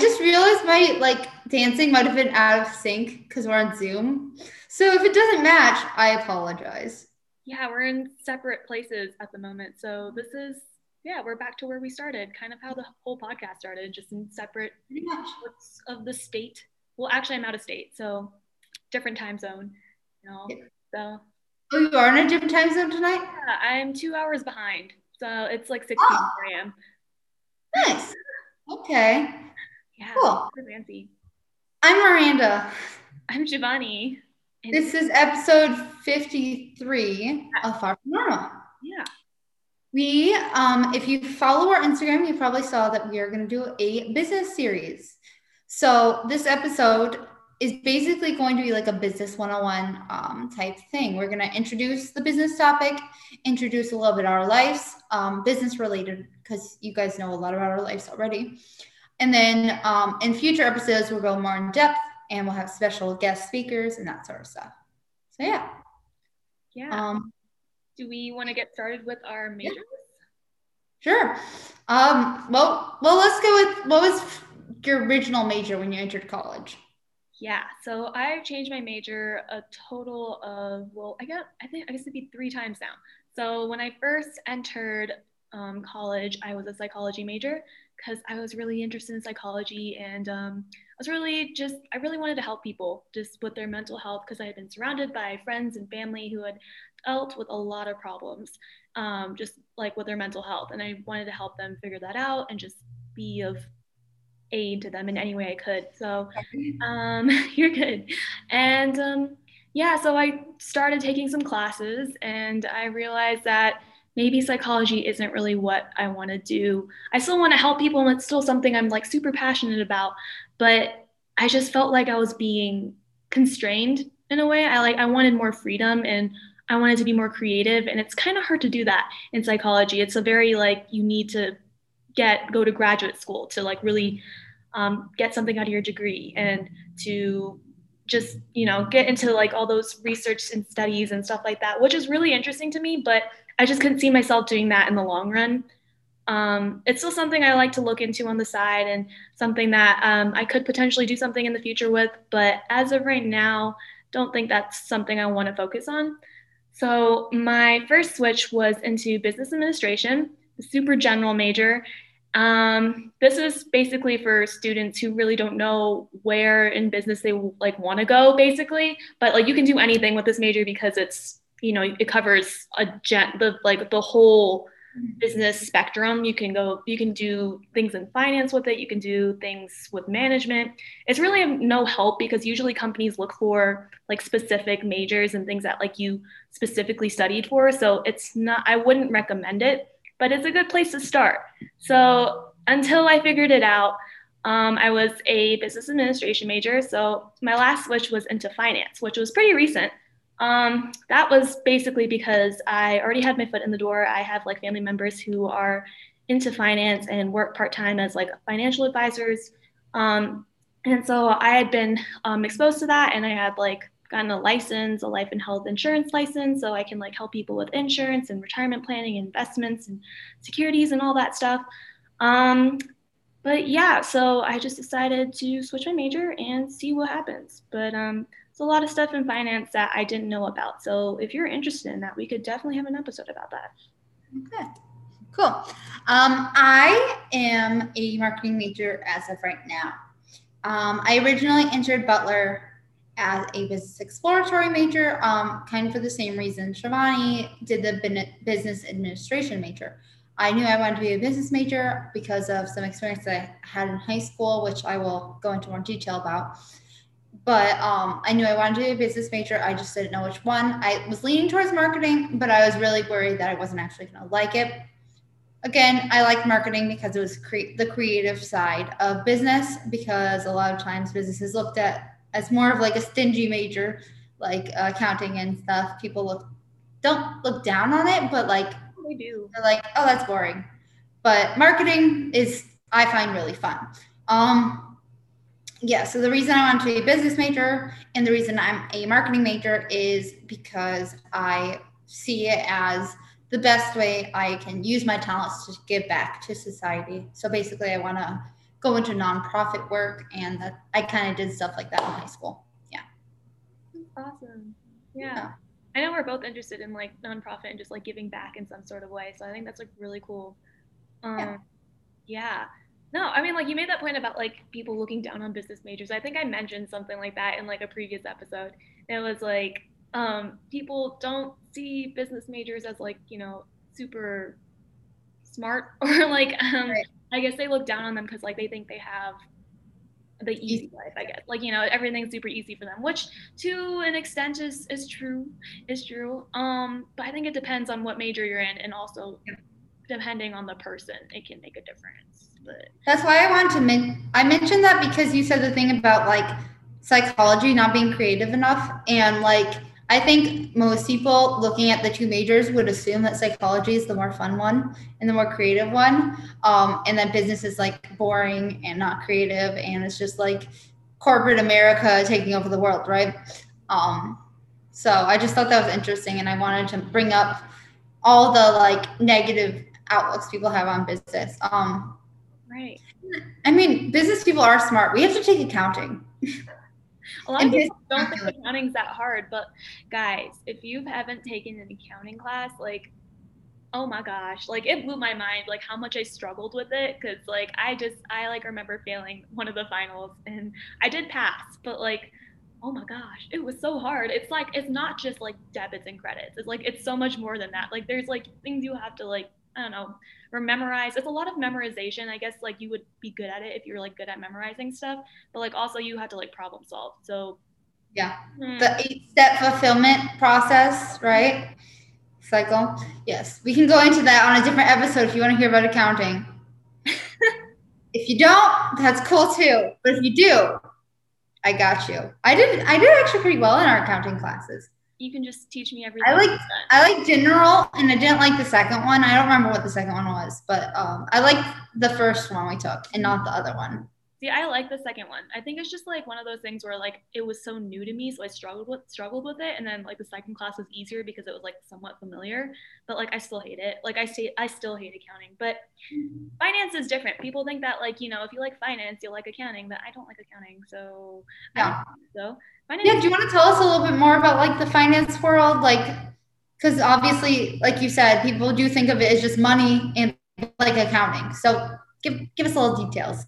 just realized my like dancing might have been out of sync because we're on Zoom. So if it doesn't match, I apologize. Yeah, we're in separate places at the moment. So this is yeah, we're back to where we started, kind of how the whole podcast started, just in separate parts of the state. Well, actually, I'm out of state, so different time zone. You know, so. Oh, you are in a different time zone tonight? Yeah, I'm two hours behind, so it's like 6 Oh. a.m. Nice. Okay. Yeah, Cool. super fancy. I'm Miranda. I'm Shivani. and- This is episode 53 of Far From Normal. yeah, We, um, if you follow our Instagram, you probably saw that we are going to do a business series. So this episode is basically going to be like a business 101 um, type thing. We're going to introduce the business topic, introduce a little bit of our lives, um, business related, because you guys know a lot about our lives already. And then um, in future episodes, we'll go more in depth and we'll have special guest speakers and that sort of stuff. So yeah. yeah. Um, Do we want to get started with our majors? Sure. Um, well, well, let's go with what was your original major when you entered college? Yeah, so I've changed my major a total of well, I got I think I guess it'd be three times now. So when I first entered um, college, I was a psychology major because I was really interested in psychology and um, I was really just I really wanted to help people just with their mental health because I had been surrounded by friends and family who had dealt with a lot of problems, um, just like with their mental health, and I wanted to help them figure that out and just be of aid to them in any way I could. So um, you're good. And um, yeah, so I started taking some classes and I realized that maybe psychology isn't really what I want to do. I still want to help people and it's still something I'm like super passionate about, but I just felt like I was being constrained in a way. I like I wanted more freedom and I wanted to be more creative and it's kind of hard to do that in psychology. It's a very like you need to get go to graduate school to like really um, get something out of your degree and to just you know get into like all those research and studies and stuff like that which is really interesting to me but i just couldn't see myself doing that in the long run um, it's still something i like to look into on the side and something that um, i could potentially do something in the future with but as of right now don't think that's something i want to focus on so my first switch was into business administration a super general major um, this is basically for students who really don't know where in business they like want to go, basically. But like you can do anything with this major because it's you know it covers a gen the like the whole business spectrum. You can go, you can do things in finance with it. You can do things with management. It's really no help because usually companies look for like specific majors and things that like you specifically studied for. So it's not. I wouldn't recommend it but it's a good place to start. So until I figured it out, um, I was a business administration major. So my last switch was into finance, which was pretty recent. Um, that was basically because I already had my foot in the door. I have like family members who are into finance and work part time as like financial advisors. Um, and so I had been um, exposed to that, and I had like gotten a license, a life and health insurance license, so I can like help people with insurance and retirement planning, investments and securities and all that stuff. Um, but yeah, so I just decided to switch my major and see what happens. But um, it's a lot of stuff in finance that I didn't know about. So if you're interested in that, we could definitely have an episode about that. Okay, cool. Um, I am a marketing major as of right now. Um, I originally entered Butler as a business exploratory major, um, kind of for the same reason Shivani did the business administration major. I knew I wanted to be a business major because of some experience that I had in high school, which I will go into more detail about. But um, I knew I wanted to be a business major. I just didn't know which one. I was leaning towards marketing, but I was really worried that I wasn't actually going to like it. Again, I liked marketing because it was cre- the creative side of business. Because a lot of times businesses looked at as more of like a stingy major, like accounting and stuff. People look don't look down on it, but like Do. they're like, oh, that's boring. But marketing is I find really fun. Um, yeah. So the reason I wanted to be a business major and the reason I'm a marketing major is because I see it as the best way I can use my talents to give back to society. So basically, I want to go into nonprofit work, and that I kind of did stuff like that in high school. Yeah. Awesome. Yeah. yeah. I know we're both interested in like nonprofit and just like giving back in some sort of way. So I think that's like really cool. Um, yeah. yeah. No, I mean, like you made that point about like people looking down on business majors. I think I mentioned something like that in like a previous episode. It was like um, people don't see business majors as like you know super smart or like um, right. I guess they look down on them because like they think they have the easy life, I guess. Like, you know, everything's super easy for them, which to an extent is is true, is true. Um, but I think it depends on what major you're in and also depending on the person, it can make a difference. But that's why I want to men- I mentioned that because you said the thing about like psychology not being creative enough and like I think most people looking at the two majors would assume that psychology is the more fun one and the more creative one, um, and that business is like boring and not creative, and it's just like corporate America taking over the world, right? Um, so I just thought that was interesting, and I wanted to bring up all the like negative outlooks people have on business. Um, right. I mean, business people are smart. We have to take accounting. A lot of people don't think accounting's that hard, but guys, if you haven't taken an accounting class, like, oh my gosh, like it blew my mind, like how much I struggled with it. Cause like I just, I like remember failing one of the finals and I did pass, but like, oh my gosh, it was so hard. It's like, it's not just like debits and credits. It's like, it's so much more than that. Like there's like things you have to like I don't know, or memorize. It's a lot of memorization. I guess like you would be good at it if you're like good at memorizing stuff, but like also you have to like problem solve. So yeah, hmm. the eight step fulfillment process, right? Cycle. Yes, we can go into that on a different episode if you want to hear about accounting. if you don't, that's cool too. But if you do, I got you. I did. I did actually pretty well in our accounting classes you can just teach me everything. I like I like general, and I didn't like the second one. I don't remember what the second one was, but um, I like the first one we took, and not the other one. See, I like the second one. I think it's just like one of those things where like it was so new to me, so I struggled with struggled with it, and then like the second class was easier because it was like somewhat familiar. But like I still hate it. Like I say, I still hate accounting. But finance is different. People think that like you know if you like finance, you'll like accounting, but I don't like accounting, so yeah. so finance. Yeah. Do you want to tell us a little bit more about like the finance world, like? Because obviously, like you said, people do think of it as just money and like accounting. So give give us a little details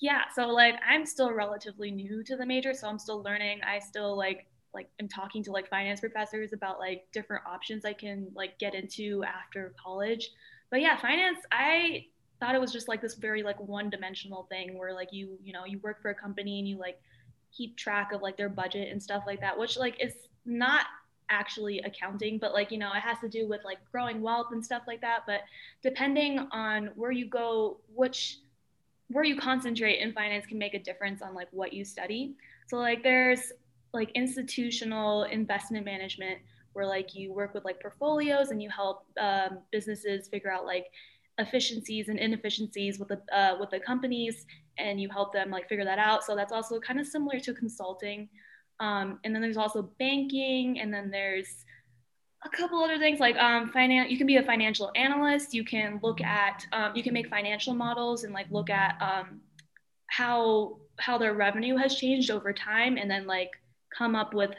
yeah so like i'm still relatively new to the major so i'm still learning. I still like like I'm talking to like finance professors about like different options i can like get into after college. But yeah finance i thought it was just like this very like one dimensional thing where like you you know you work for a company and you like keep track of like their budget and stuff like that which like is not actually accounting but like you know it has to do with like growing wealth and stuff like that. But depending on where you go which where you concentrate in finance can make a difference on like what you study. So like there's like institutional investment management where like you work with like portfolios and you help um, businesses figure out like efficiencies and inefficiencies with the uh, with the companies and you help them like figure that out. So that's also kind of similar to consulting. Um, and then there's also banking and then there's a couple other things like um, finance you can be a financial analyst you can look at um, you can make financial models and like look at um, how how their revenue has changed over time and then like come up with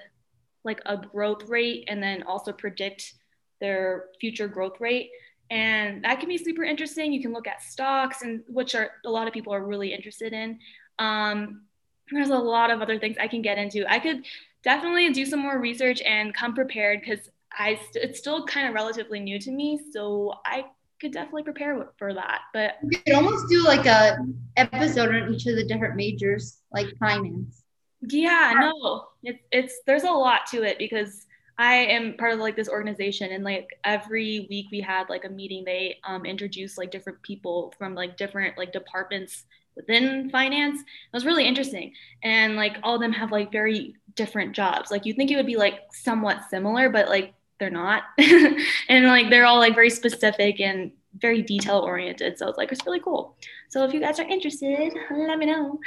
like a growth rate and then also predict their future growth rate. And that can be super interesting. You can look at stocks and which are a lot of people are really interested in. Um, there's a lot of other things i can get into. I could definitely do some more research and come prepared because I st- it's still kind of relatively new to me, so I could definitely prepare for that. But you could almost do like a episode on each of the different majors, like finance. Yeah, no, it's it's there's a lot to it because I am part of like this organization, and like every week we had like a meeting. They um, introduced like different people from like different like departments within finance. It was really interesting, and like all of them have like very different jobs. Like you think it would be like somewhat similar, but like they're not. And like they're all like very specific and very detail oriented. So it's like it's really cool. So if you guys are interested let me know.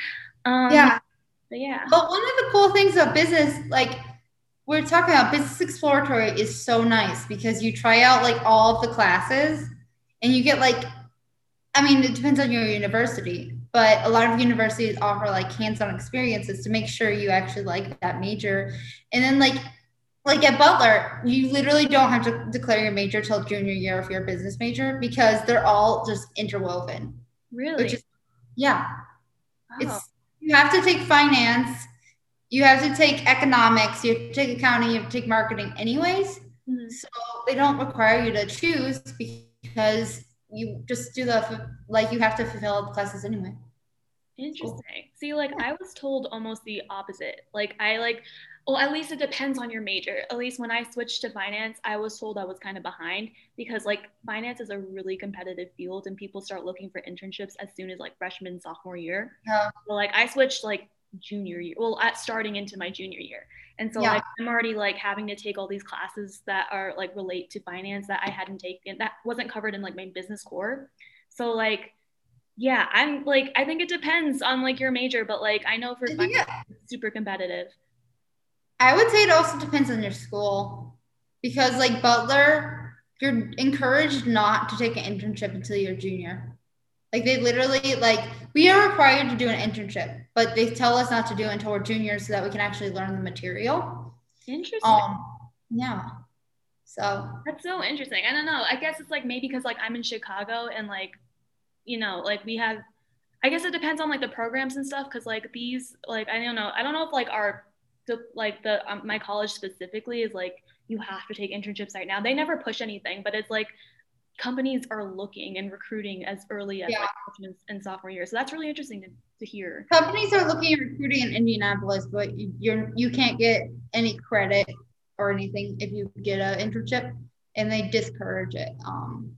Um, yeah. but yeah. But one of the cool things about business like we're talking about business exploratory is so nice because you try out like all of the classes and you get like i mean it depends on your university but a lot of universities offer like hands-on experiences to make sure you actually like that major. And then like like at Butler, you literally don't have to declare your major till junior year if you're a business major because they're all just interwoven. Really? Is, yeah. It's you have to take finance, you have to take economics, you have to take accounting, you have to take marketing anyways. Mm-hmm. So they don't require you to choose because you just do the like you have to fulfill the classes anyway. Interesting. Cool. See, like I was told almost the opposite. Like I like well, at least it depends on your major. At least when I switched to finance, I was told I was kind of behind because like finance is a really competitive field and people start looking for internships as soon as like freshman, sophomore year. Yeah. So like I switched like junior year, well, at starting into my junior year. And so yeah. like I'm already like having to take all these classes that are like relate to finance that I hadn't taken that wasn't covered in like my business core. So like yeah, I'm like I think it depends on like your major, but like I know for finance yeah. super competitive. I would say it also depends on your school because, like Butler, you're encouraged not to take an internship until you're junior. Like they literally like we are required to do an internship, but they tell us not to do it until we're juniors so that we can actually learn the material. Interesting. Um, yeah. So that's so interesting. I don't know. I guess it's like maybe because like I'm in Chicago and like, you know, like we have. I guess it depends on like the programs and stuff because like these like I don't know. I don't know if like our the like the um, my college specifically is like you have to take internships right now. They never push anything, but it's like companies are looking and recruiting as early as yeah. like and sophomore year. So that's really interesting to, to hear. Companies are looking and recruiting in Indianapolis, but you're you can't get any credit or anything if you get an internship, and they discourage it. Um,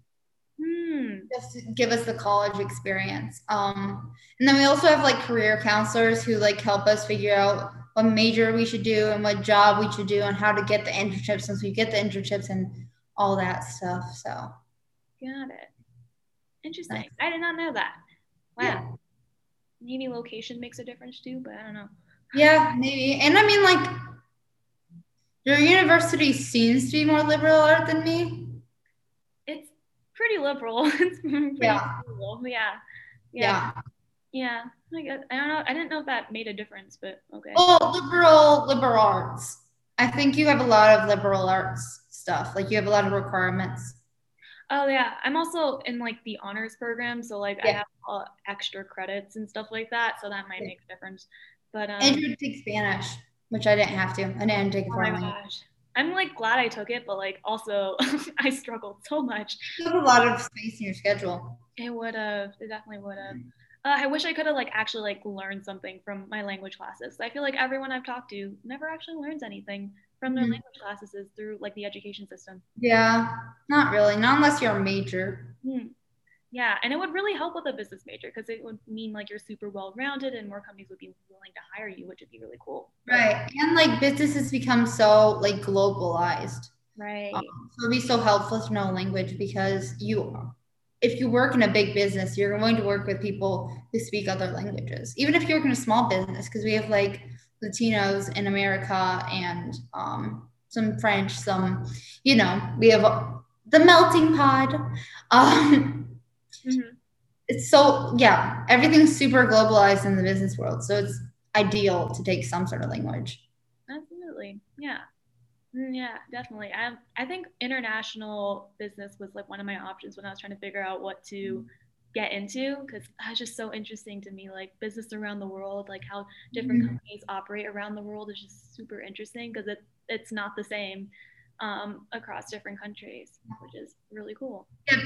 hmm. Just give us the college experience. Um, and then we also have like career counselors who like help us figure out what major we should do and what job we should do and how to get the internships since we get the internships and all that stuff. So, got it. Interesting. I did not know that. Wow. Yeah. Maybe location makes a difference too, but I don't know. Yeah, maybe. And I mean, like, your university seems to be more liberal art than me. It's pretty liberal. it's pretty yeah. Cool. yeah. Yeah. Yeah. Yeah, I guess I don't know. I didn't know if that made a difference, but okay. Oh, liberal liberal arts. I think you have a lot of liberal arts stuff. Like you have a lot of requirements. Oh yeah, I'm also in like the honors program, so like yeah. I have uh, extra credits and stuff like that, so that might yeah. make a difference. But um, Andrew take Spanish, which I didn't have to. I didn't take it. Oh my gosh. I'm like glad I took it, but like also I struggled so much. You have a lot of space in your schedule. It would have. It definitely would have. Uh, I wish I could have like actually like learned something from my language classes. I feel like everyone I've talked to never actually learns anything from their mm-hmm. language classes is through like the education system. Yeah, not really. Not unless you're a major. Hmm. Yeah, and it would really help with a business major because it would mean like you're super well rounded and more companies would be willing to hire you, which would be really cool. Right, and like businesses become so like globalized. Right. Um, so it'd be so helpful to know language because you if you work in a big business, you're going to work with people who speak other languages. Even if you work in a small business, because we have like Latinos in America and um, some French, some, you know, we have the melting pot. Um, mm-hmm. It's so, yeah, everything's super globalized in the business world. So it's ideal to take some sort of language. Absolutely. Yeah. Mm, yeah, definitely. I I think international business was like one of my options when I was trying to figure out what to get into because that's just so interesting to me. Like business around the world, like how different mm-hmm. companies operate around the world is just super interesting because it it's not the same um, across different countries, which is really cool. Yeah.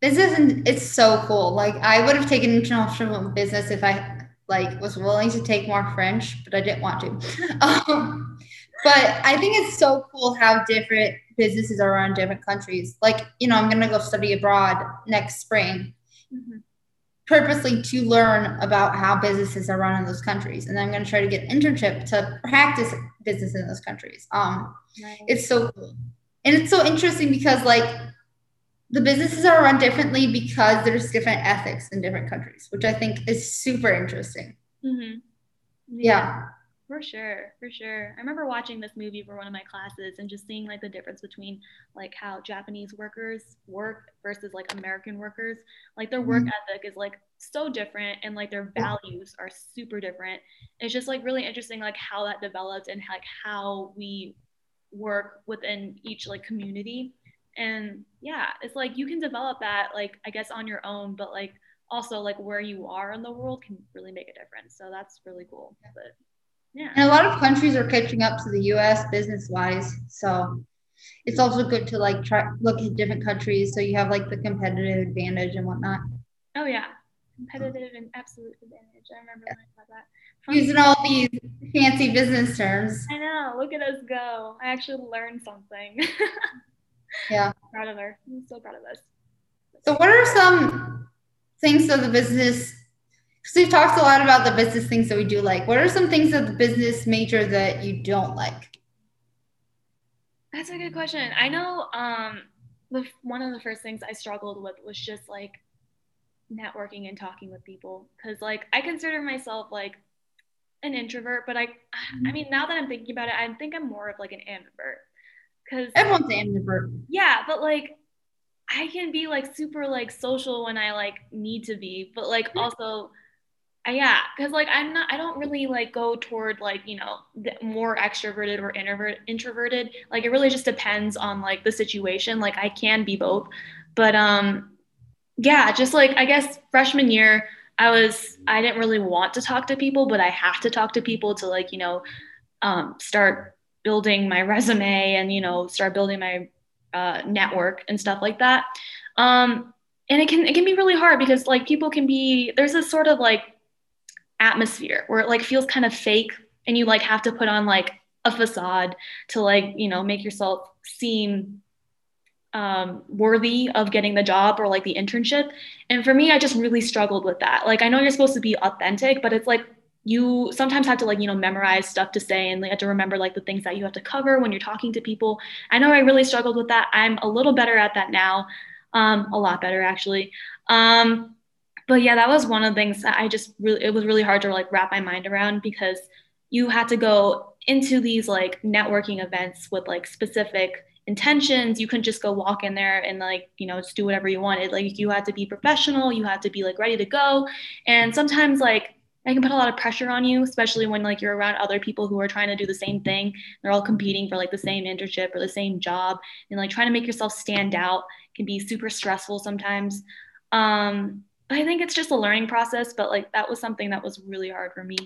Business and it's so cool. Like I would have taken international business if I like was willing to take more French, but I didn't want to. um, but I think it's so cool how different businesses are around different countries. Like, you know, I'm going to go study abroad next spring, mm-hmm. purposely to learn about how businesses are run in those countries. And then I'm going to try to get an internship to practice business in those countries. Um, nice. It's so cool. And it's so interesting because, like, the businesses are run differently because there's different ethics in different countries, which I think is super interesting. Mm-hmm. yeah. yeah. For sure, for sure. I remember watching this movie for one of my classes and just seeing like the difference between like how Japanese workers work versus like American workers. Like their work mm-hmm. ethic is like so different and like their values are super different. It's just like really interesting like how that developed and like how we work within each like community. And yeah, it's like you can develop that like I guess on your own, but like also like where you are in the world can really make a difference. So that's really cool. But yeah. And a lot of countries are catching up to the US business wise. So it's also good to like try look at different countries so you have like the competitive advantage and whatnot. Oh yeah. Competitive and absolute advantage. I remember yeah. about that. Using all these fancy business terms. I know. Look at us go. I actually learned something. yeah. I'm proud of her. I'm so proud of us. So what are some things of the business because we've talked a lot about the business things that we do like. What are some things of the business major that you don't like? That's a good question. I know um, the one of the first things I struggled with was just like networking and talking with people because like I consider myself like an introvert, but I I mean now that I'm thinking about it, I think I'm more of like an ambivert because everyone's an ambivert. Yeah, but like I can be like super like social when I like need to be, but like also yeah because like i'm not i don't really like go toward like you know more extroverted or introvert introverted. Like it really just depends on like the situation. Like i can be both. But um yeah just like i guess freshman year i was i didn't really want to talk to people but i have to talk to people to like you know um, start building my resume and you know start building my uh, network and stuff like that. Um, and it can it can be really hard because like people can be there's this sort of like atmosphere where it like feels kind of fake and you like have to put on like a facade to like you know make yourself seem um, worthy of getting the job or like the internship. And for me i just really struggled with that. Like i know you're supposed to be authentic but it's like you sometimes have to like you know memorize stuff to say and like have to remember like the things that you have to cover when you're talking to people. I know i really struggled with that. I'm a little better at that now. Um, a lot better actually. Um, but yeah, that was one of the things that I just really, it was really hard to like wrap my mind around because you had to go into these like networking events with like specific intentions. You couldn't just go walk in there and like, you know, just do whatever you wanted. Like you had to be professional, you had to be like ready to go. And sometimes like I can put a lot of pressure on you, especially when like you're around other people who are trying to do the same thing. They're all competing for like the same internship or the same job, and like trying to make yourself stand out can be super stressful sometimes. Um, I think it's just a learning process, but like that was something that was really hard for me.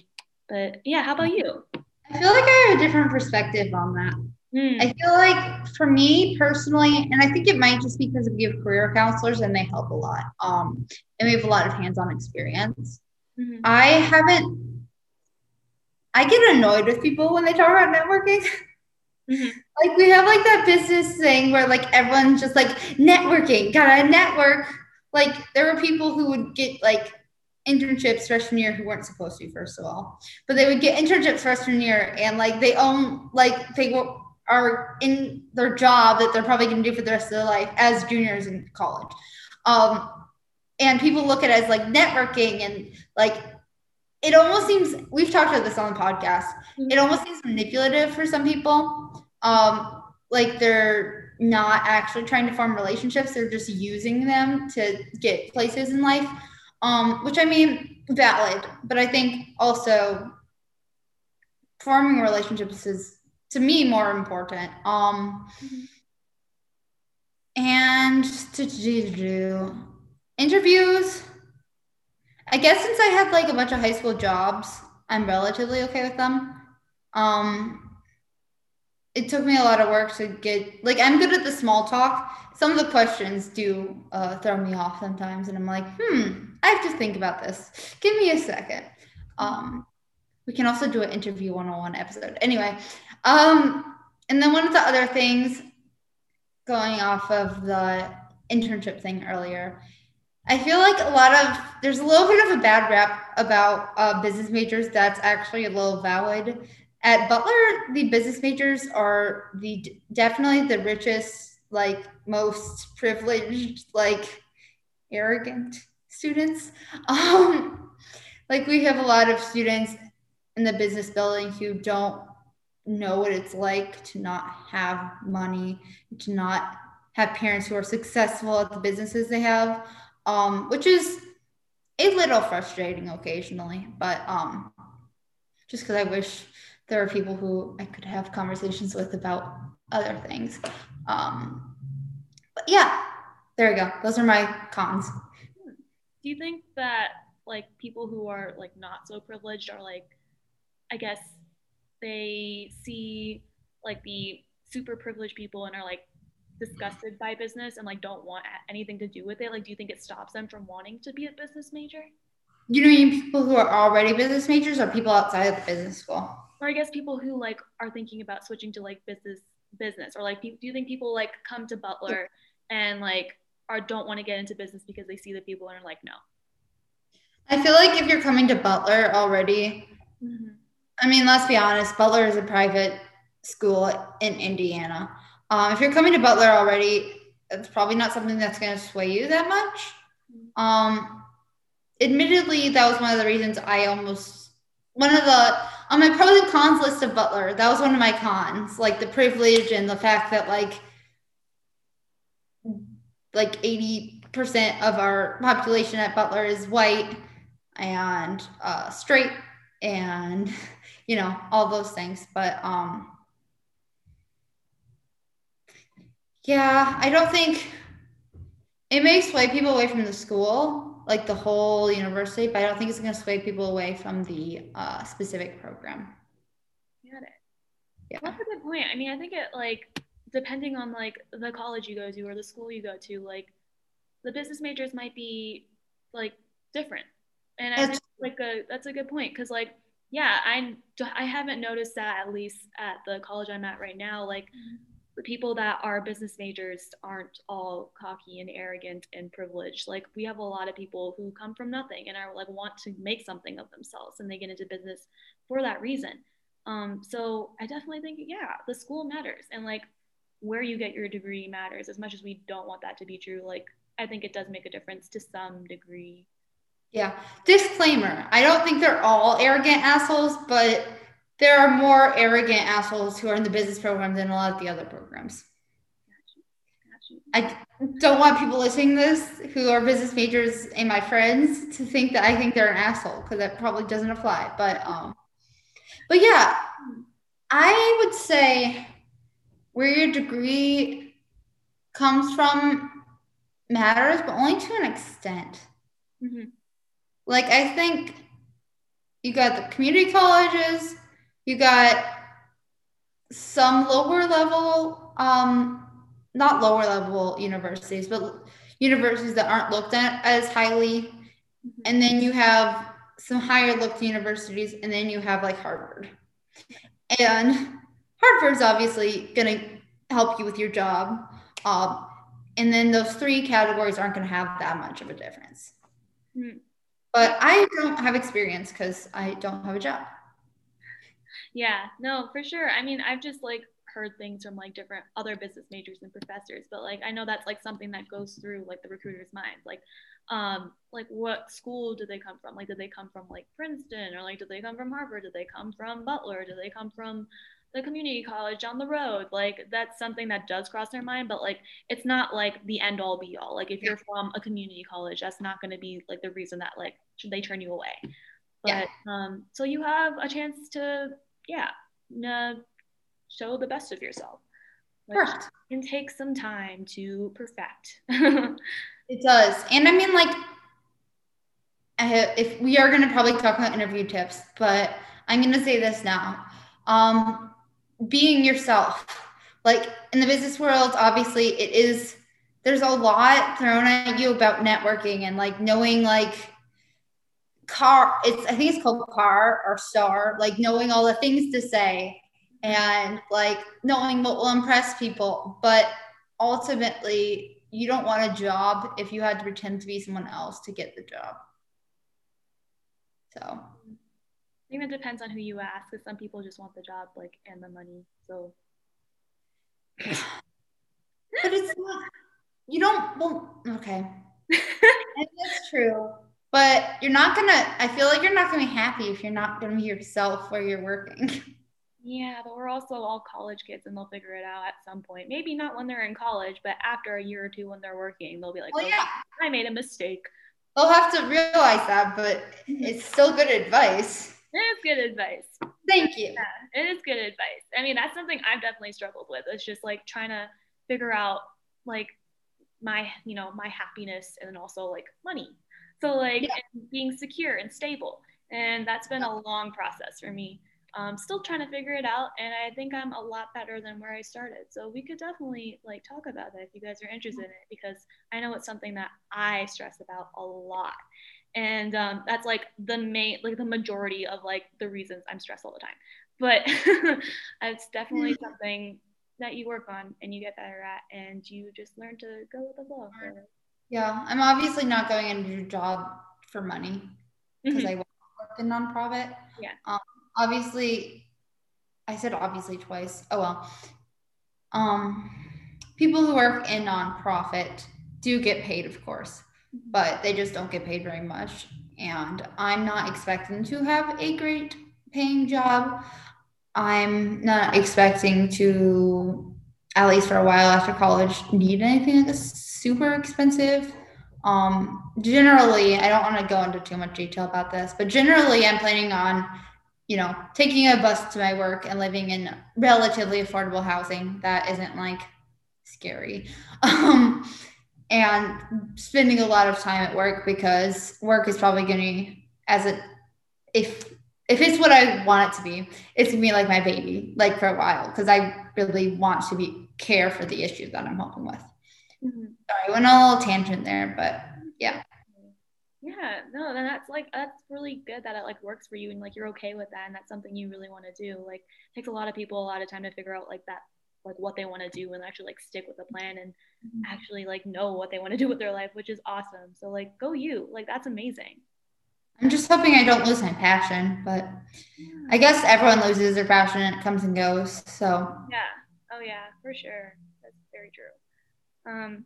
But yeah, how about you? I feel like I have a different perspective on that. Mm. I feel like for me personally, and I think it might just because we have career counselors and they help a lot. Um, and we have a lot of hands-on experience. Mm-hmm. I haven't. I get annoyed with people when they talk about networking. Mm-hmm. Like we have like that business thing where like everyone's just like networking, gotta network like there were people who would get like internships freshman year who weren't supposed to first of all. But they would get internships freshman year and like they own like they are in their job that they're probably going to do for the rest of their life as juniors in college. Um and people look at it as like networking and like it almost seems we've talked about this on the podcast. Mm-hmm. it almost seems manipulative for some people. Um like they're not actually trying to form relationships they're just using them to get places in life um, which i mean valid but i think also forming relationships is to me more important um, and to do interviews. I guess since i had like a bunch of high school jobs i'm relatively okay with them um, it took me a lot of work to get like I'm good at the small talk. Some of the questions do uh, throw me off sometimes, and I'm like, hmm, I have to think about this. Give me a second. Um, we can also do an interview one-on-one episode. Anyway, um, and then one of the other things going off of the internship thing earlier, I feel like a lot of there's a little bit of a bad rap about uh, business majors that's actually a little valid at Butler, the business majors are the definitely the richest, like most privileged, like arrogant students. Um, like we have a lot of students in the business building who don't know what it's like to not have money, to not have parents who are successful at the businesses they have, um, which is a little frustrating occasionally, but um, just because I wish there are people who I could have conversations with about other things. Um, but yeah, there we go. Those are my cons. Do you think that like people who are like not so privileged are like, I guess they see like the super privileged people and are like disgusted by business and like don't want anything to do with it? Like, do you think it stops them from wanting to be a business major? You mean people who are already business majors or people outside of the business school? Or I guess people who like are thinking about switching to like business business or like do you think people like come to Butler and like or don't want to get into business because they see the people and are like no? I feel like if you're coming to Butler already, mm-hmm. I mean, let's be honest, Butler is a private school in Indiana. Um, if you're coming to Butler already, it's probably not something that's going to sway you that much. Um, admittedly, that was one of the reasons I almost one of the on my pros and cons list of Butler. That was one of my cons, like the privilege and the fact that like like eighty percent of our population at Butler is white and uh, straight, and you know all those things. But um, Yeah, I don't think it may sway people away from the school, like the whole university, but I don't think it's going to sway people away from the uh, specific program. Got it. Yeah. That's a good point. I mean, I think it like depending on like the college you go to or the school you go to, like the business majors might be like different. And I think like a that's a good point because like yeah, I I haven't noticed that at least at the college I'm at right now. Like mm-hmm the people that are business majors aren't all cocky and arrogant and privileged. Like we have a lot of people who come from nothing and are like want to make something of themselves and they get into business for that reason. Um, so I definitely think, yeah, the school matters and like where you get your degree matters as much as we don't want that to be true. Like I think it does make a difference to some degree. Yeah. Disclaimer I don't think they're all arrogant assholes, but there are more arrogant assholes who are in the business program than a lot of the other programs. I don't want people listening to this who are business majors and my friends to think that I think they're an asshole because that probably doesn't apply. But um, but yeah, I would say where your degree comes from matters, but only to an extent. Mm-hmm. Like I think you got the community colleges, you got some lower level, um, not lower level universities, but universities that aren't looked at as highly. Mm-hmm. And then you have some higher looked universities, and then you have like Harvard. And Harvard's obviously going to help you with your job. Um, and then those three categories aren't going to have that much of a difference. Mm-hmm. But I don't have experience because I don't have a job. Yeah, no, for sure. I mean, I've just like heard things from like different other business majors and professors, but like I know that's like something that goes through like the recruiter's mind. Like, um, like what school do they come from? Like, did they come from like Princeton or like did they come from Harvard? Did they come from Butler? Did they come from the community college on the road? Like that's something that does cross their mind, but like it's not like the end all be all. Like if you're from a community college, that's not going to be like the reason that like should they turn you away. But yeah. um, so you have a chance to yeah, uh, show the best of yourself. Perfect. Can take some time to perfect. it does, and I mean, like, if we are going to probably talk about interview tips, but I'm going to say this now: um, being yourself. Like in the business world, obviously, it is. There's a lot thrown at you about networking and like knowing like car it's i think it's called car or star like knowing all the things to say and like knowing what will impress people. But ultimately you don't want a job if you had to pretend to be someone else to get the job. So. I think it depends on who you ask because some people just want the job like and the money so. But it's not you don't well okay. That's true but you're not gonna i feel like you're not gonna be happy if you're not gonna be yourself where you're working yeah but we're also all college kids and they'll figure it out at some point maybe not when they're in college but after a year or two when they're working they'll be like well, oh, yeah i made a mistake They'll have to realize that, but mm-hmm. it's still good advice. It is good advice. Thank you. Yeah, it is good advice. I mean, that's something I've definitely struggled with. It's just like trying to figure out like my, you know, my happiness and also like money. So like yeah. being secure and stable. And that's been a long process for me. Um, still trying to figure it out, and I think I'm a lot better than where I started. So we could definitely like talk about that if you guys are interested in it, because I know it's something that I stress about a lot, and um, that's like the main, like the majority of like the reasons I'm stressed all the time. But it's definitely something that you work on and you get better at, and you just learn to go with the flow. Yeah, I'm obviously not going into a job for money because mm-hmm. I work in nonprofit. Yeah. Um, obviously, I said obviously twice. Oh well. Um, people who work in nonprofit do get paid, of course, mm-hmm. but they just don't get paid very much. And I'm not expecting to have a great paying job. I'm not expecting to, at least for a while after college, need anything that's super expensive. Um, generally, I don't want to go into too much detail about this, but generally, I'm planning on, you know, taking a bus to my work and living in relatively affordable housing that isn't like scary. Um, and spending a lot of time at work because work is probably going to, as it, if if it's what I want it to be, it's gonna be like my baby, like for a while, because I really want to be care for the issues that I'm helping with. Mm-hmm. Sorry, went on a little tangent there, but yeah. Yeah, no, then that's like that's really good that it like works for you and like you're okay with that and that's something you really want to do. Like takes a lot of people a lot of time to figure out like that like what they want to do and actually like stick with the plan and mm-hmm. actually like know what they want to do with their life, which is awesome. So like go you. Like that's amazing. I'm just hoping I don't lose my passion, but. I guess everyone loses their passion and it comes and goes. So Yeah. Oh yeah, for sure. That's very true. Um,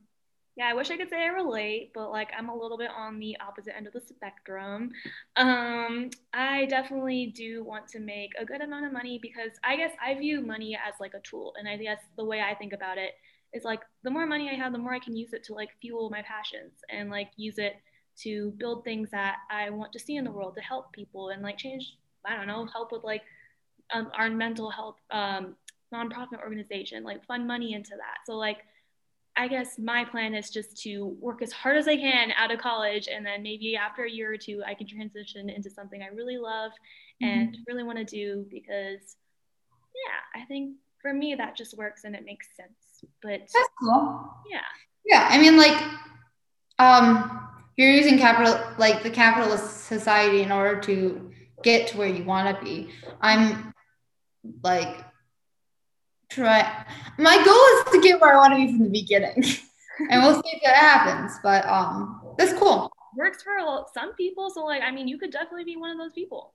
yeah, I wish I could say I relate, but like I'm a little bit on the opposite end of the spectrum. Um, I definitely do want to make a good amount of money because I guess I view money as like a tool. And I guess the way I think about it is like the more money I have, the more I can use it to like fuel my passions and like use it to build things that I want to see in the world to help people and like change, I don't know, help with like um, our mental health um, nonprofit organization, like fund money into that. So like I guess my plan is just to work as hard as I can out of college, and then maybe after a year or two, I can transition into something I really love and mm-hmm. really want to do because, yeah, I think for me that just works and it makes sense. But that's cool. Yeah. Yeah, I mean, like, um, you're using capital, like the capitalist society, in order to get to where you want to be. I'm like try. My goal is to get where I want to be from the beginning, and we'll see if that happens. But um, that's cool. Works for some people, so like I mean, you could definitely be one of those people.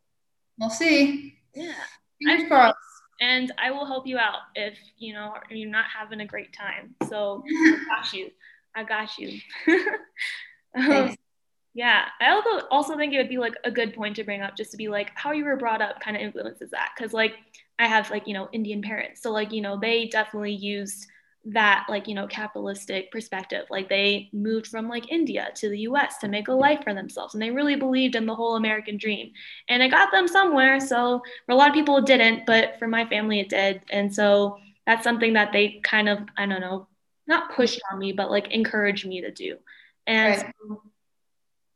We'll see. Yeah. Fingers crossed. And I will help you out if you know you're not having a great time. So I got you. I got you. um, yeah, I also also think it would be like a good point to bring up, just to be like how you were brought up, kind of influences that, because like I have like, you know, Indian parents. So like, you know, they definitely used that like, you know, capitalistic perspective. Like they moved from like India to the US to make a life for themselves. And they really believed in the whole American dream. And it got them somewhere. So for a lot of people it didn't, but for my family it did. And so that's something that they kind of, I don't know, not pushed on me, but like encouraged me to do. And right. so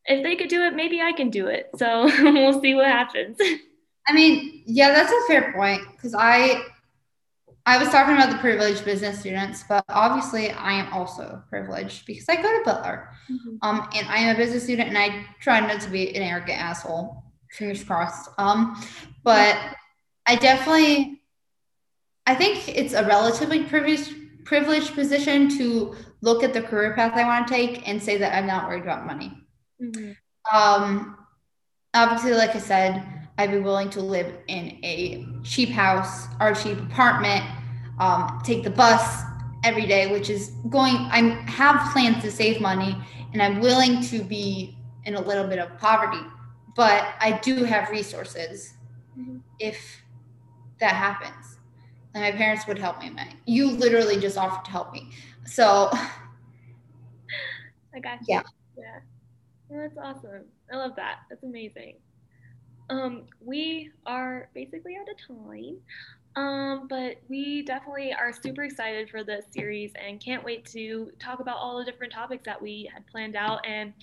if they could do it, maybe I can do it. So we'll see what happens. I mean, yeah, that's a fair point because I I was talking about the privileged business students, but obviously I am also privileged because I go to Butler. Mm-hmm. Um, and I am a business student and I try not to be an arrogant asshole. Fingers crossed. Um, but I definitely I think it's a relatively privileged privileged position to look at the career path I want to take and say that I'm not worried about money. Mm-hmm. Um, obviously, like I said, I'd be willing to live in a cheap house or a cheap apartment, um, take the bus every day, which is going, I have plans to save money and I'm willing to be in a little bit of poverty, but I do have resources mm-hmm. if that happens. And my parents would help me. You literally just offered to help me. So, I got you. Yeah. Yeah. That's awesome. I love that. That's amazing. Um, we are basically out of time. Um, but we definitely are super excited for this series and can't wait to talk about all the different topics that we had planned out. And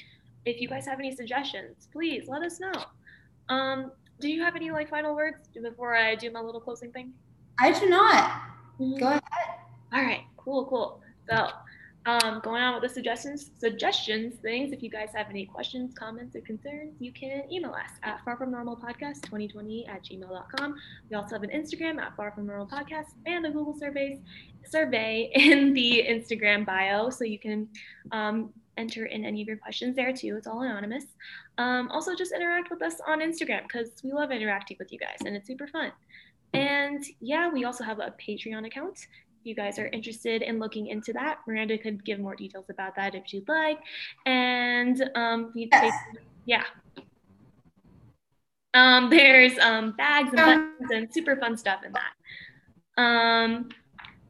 if you guys have any suggestions, please let us know. Um, do you have any like final words before I do my little closing thing? I do not. Mhm. Go ahead. All right, cool, cool. So, um, going on with the suggestions, suggestions, things. If you guys have any questions, comments, or concerns, you can email us at far from normal podcast 2020 at gmail.com. We also have an Instagram at far from normal podcast and a Google surveys survey in the Instagram bio, so you can um, enter in any of your questions there too. It's all anonymous. Um, also, just interact with us on Instagram because we love interacting with you guys and it's super fun. And yeah, we also have a Patreon account. If you guys are interested in looking into that, Miranda could give more details about that if she'd like. And um, Yes. yeah. Um, there's um, bags and Um, buttons and super fun stuff in that. Um,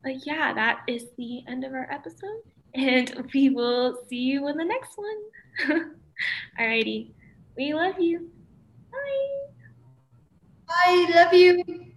but yeah, that is the end of our episode, and we will see you in the next one. Alrighty, we love you. Bye. I love you.